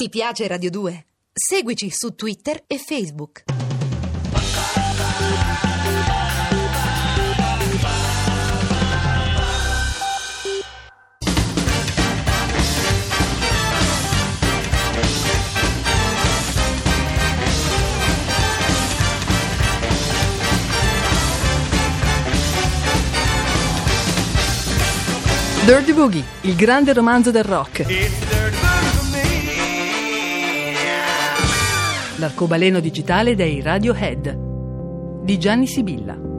Ti piace Radio 2? Seguici su Twitter e Facebook. Dirty Boogie, il grande romanzo del rock. L'arcobaleno digitale dei Radiohead di Gianni Sibilla.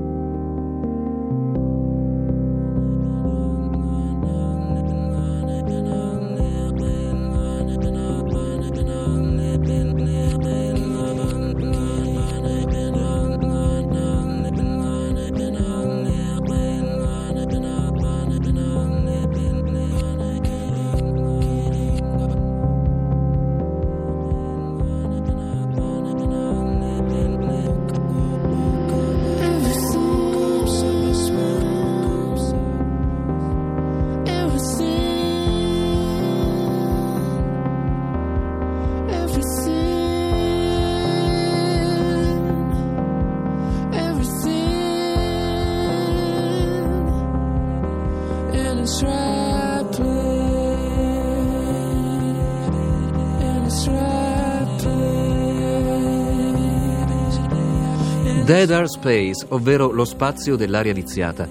Dead Air Space, ovvero lo spazio dell'aria viziata,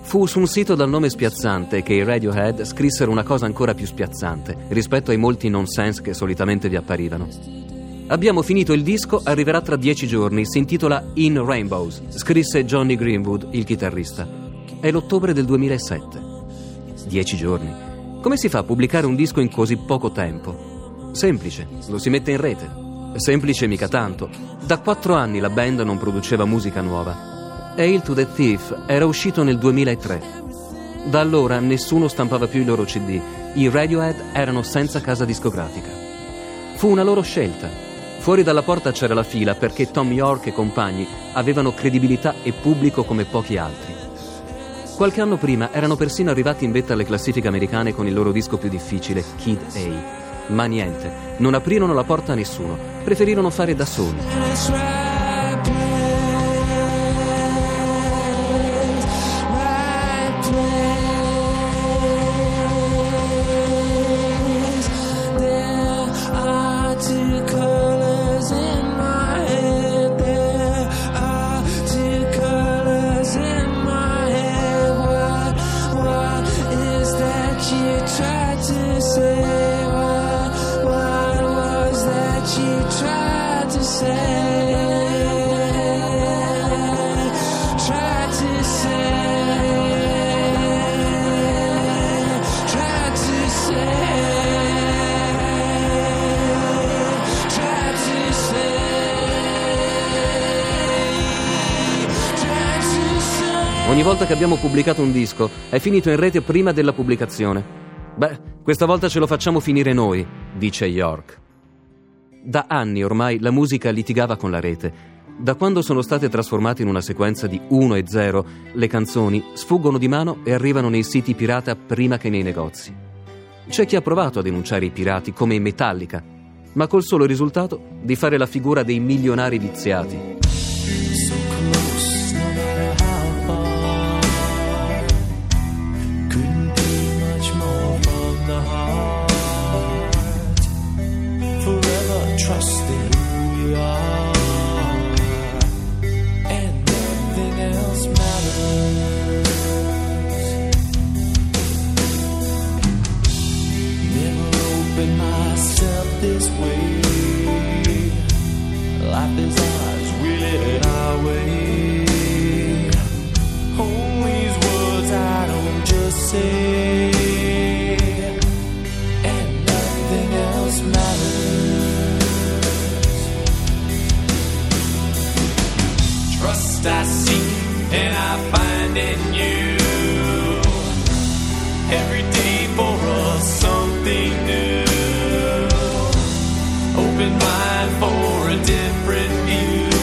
fu su un sito dal nome spiazzante che i Radiohead scrissero una cosa ancora più spiazzante rispetto ai molti nonsense che solitamente vi apparivano. Abbiamo finito il disco, arriverà tra dieci giorni, si intitola In Rainbows, scrisse Johnny Greenwood, il chitarrista. È l'ottobre del 2007. Dieci giorni. Come si fa a pubblicare un disco in così poco tempo? Semplice, lo si mette in rete. Semplice mica tanto. Da quattro anni la band non produceva musica nuova. Hail to the Thief era uscito nel 2003. Da allora nessuno stampava più i loro CD. I Radiohead erano senza casa discografica. Fu una loro scelta. Fuori dalla porta c'era la fila perché Tom York e compagni avevano credibilità e pubblico come pochi altri. Qualche anno prima erano persino arrivati in vetta alle classifiche americane con il loro disco più difficile, Kid A. Ma niente, non aprirono la porta a nessuno, preferirono fare da soli. Ogni volta che abbiamo pubblicato un disco è finito in rete prima della pubblicazione. Beh, questa volta ce lo facciamo finire noi, dice York. Da anni ormai la musica litigava con la rete. Da quando sono state trasformate in una sequenza di 1 e 0, le canzoni sfuggono di mano e arrivano nei siti pirata prima che nei negozi. C'è chi ha provato a denunciare i pirati come Metallica, ma col solo risultato di fare la figura dei milionari viziati. Open mind for a different view,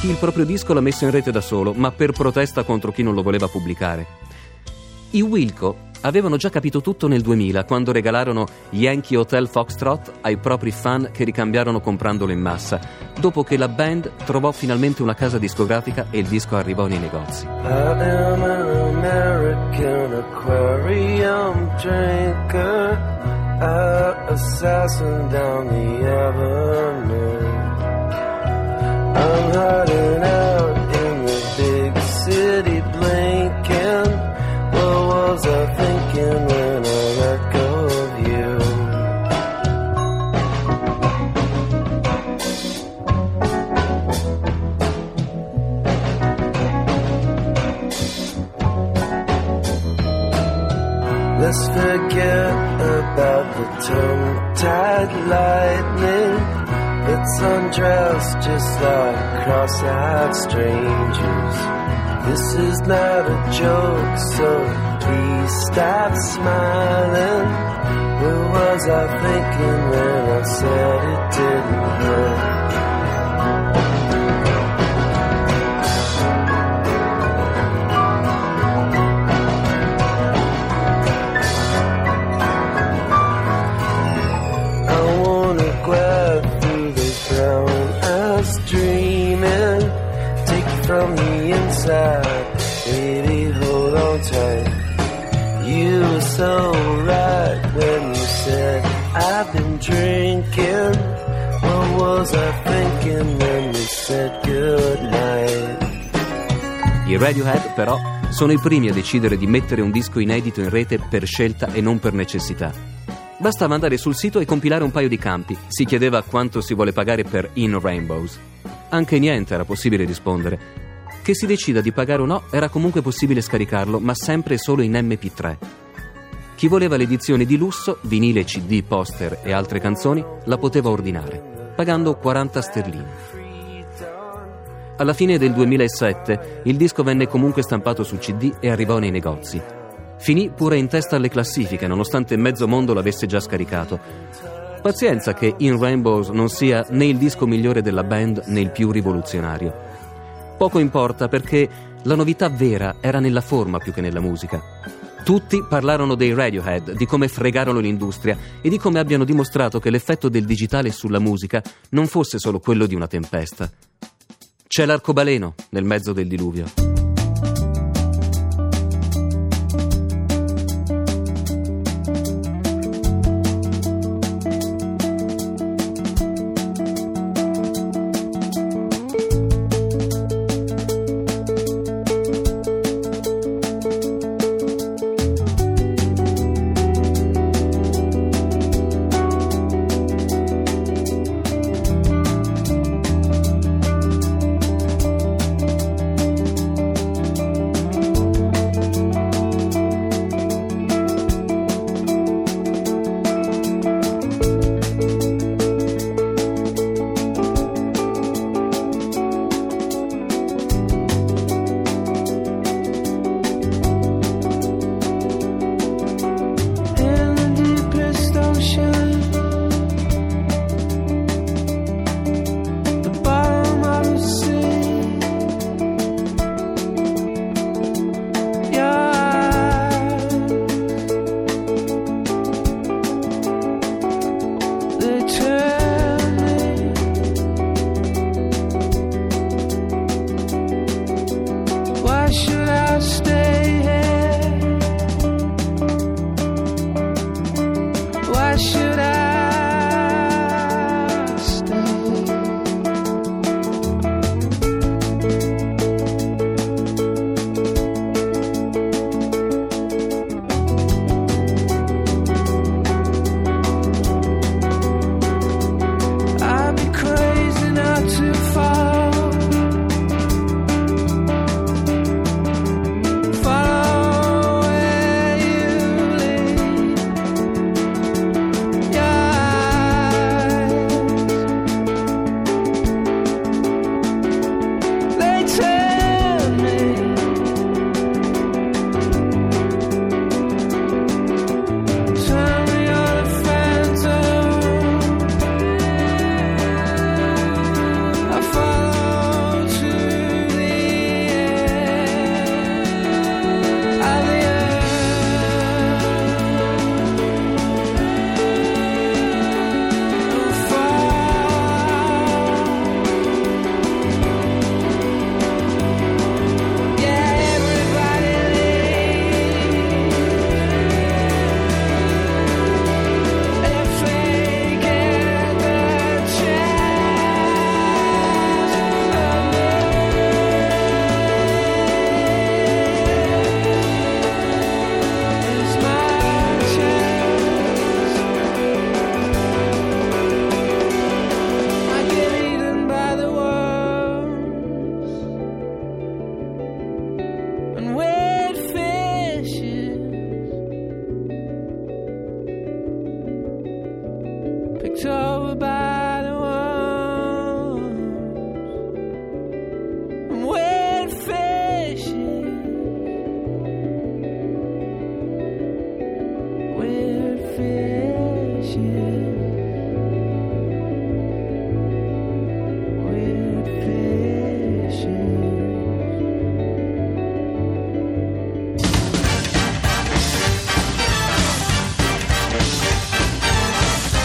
chi il proprio disco l'ha messo in rete da solo, ma per protesta contro chi non lo voleva pubblicare. I Wilco avevano già capito tutto nel 2000 quando regalarono Yankee Hotel Foxtrot ai propri fan che ricambiarono comprandolo in massa, dopo che la band trovò finalmente una casa discografica e il disco arrivò nei negozi. I am an American aquarium drinker, a assassin down the avenue. Let's forget about the tongue-tied lightning. Let's undress just like cross-eyed strangers. This is not a joke, so please stop smiling. What was I thinking when I said it didn't hurt? I've been drinking. What was I thinking when we said goodnight? I Radiohead, però, sono i primi a decidere di mettere un disco inedito in rete per scelta e non per necessità. Bastava andare sul sito e compilare un paio di campi. Si chiedeva quanto si vuole pagare per In Rainbows. Anche niente era possibile rispondere. Che si decida di pagare o no, era comunque possibile scaricarlo, ma sempre e solo in MP3. Chi voleva l'edizione di lusso, vinile, CD, poster e altre canzoni, la poteva ordinare, pagando 40 sterline. Alla fine del 2007 il disco venne comunque stampato su CD e arrivò nei negozi. Finì pure in testa alle classifiche, nonostante mezzo mondo l'avesse già scaricato. Pazienza che In Rainbows non sia né il disco migliore della band né il più rivoluzionario. Poco importa perché la novità vera era nella forma più che nella musica. Tutti parlarono dei Radiohead, di come fregarono l'industria e di come abbiano dimostrato che l'effetto del digitale sulla musica non fosse solo quello di una tempesta. C'è l'arcobaleno nel mezzo del diluvio. just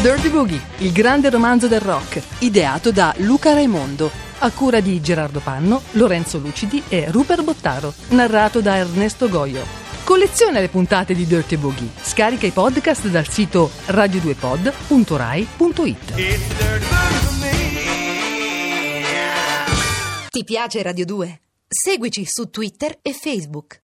Dirty Boogie, il grande romanzo del rock, ideato da Luca Raimondo, a cura di Gerardo Panno, Lorenzo Lucidi e Rupert Bottaro, narrato da Ernesto Goio. Colleziona le puntate di Dirty Boogie, scarica i podcast dal sito radio2pod.rai.it. Ti piace Radio 2? Seguici su Twitter e Facebook.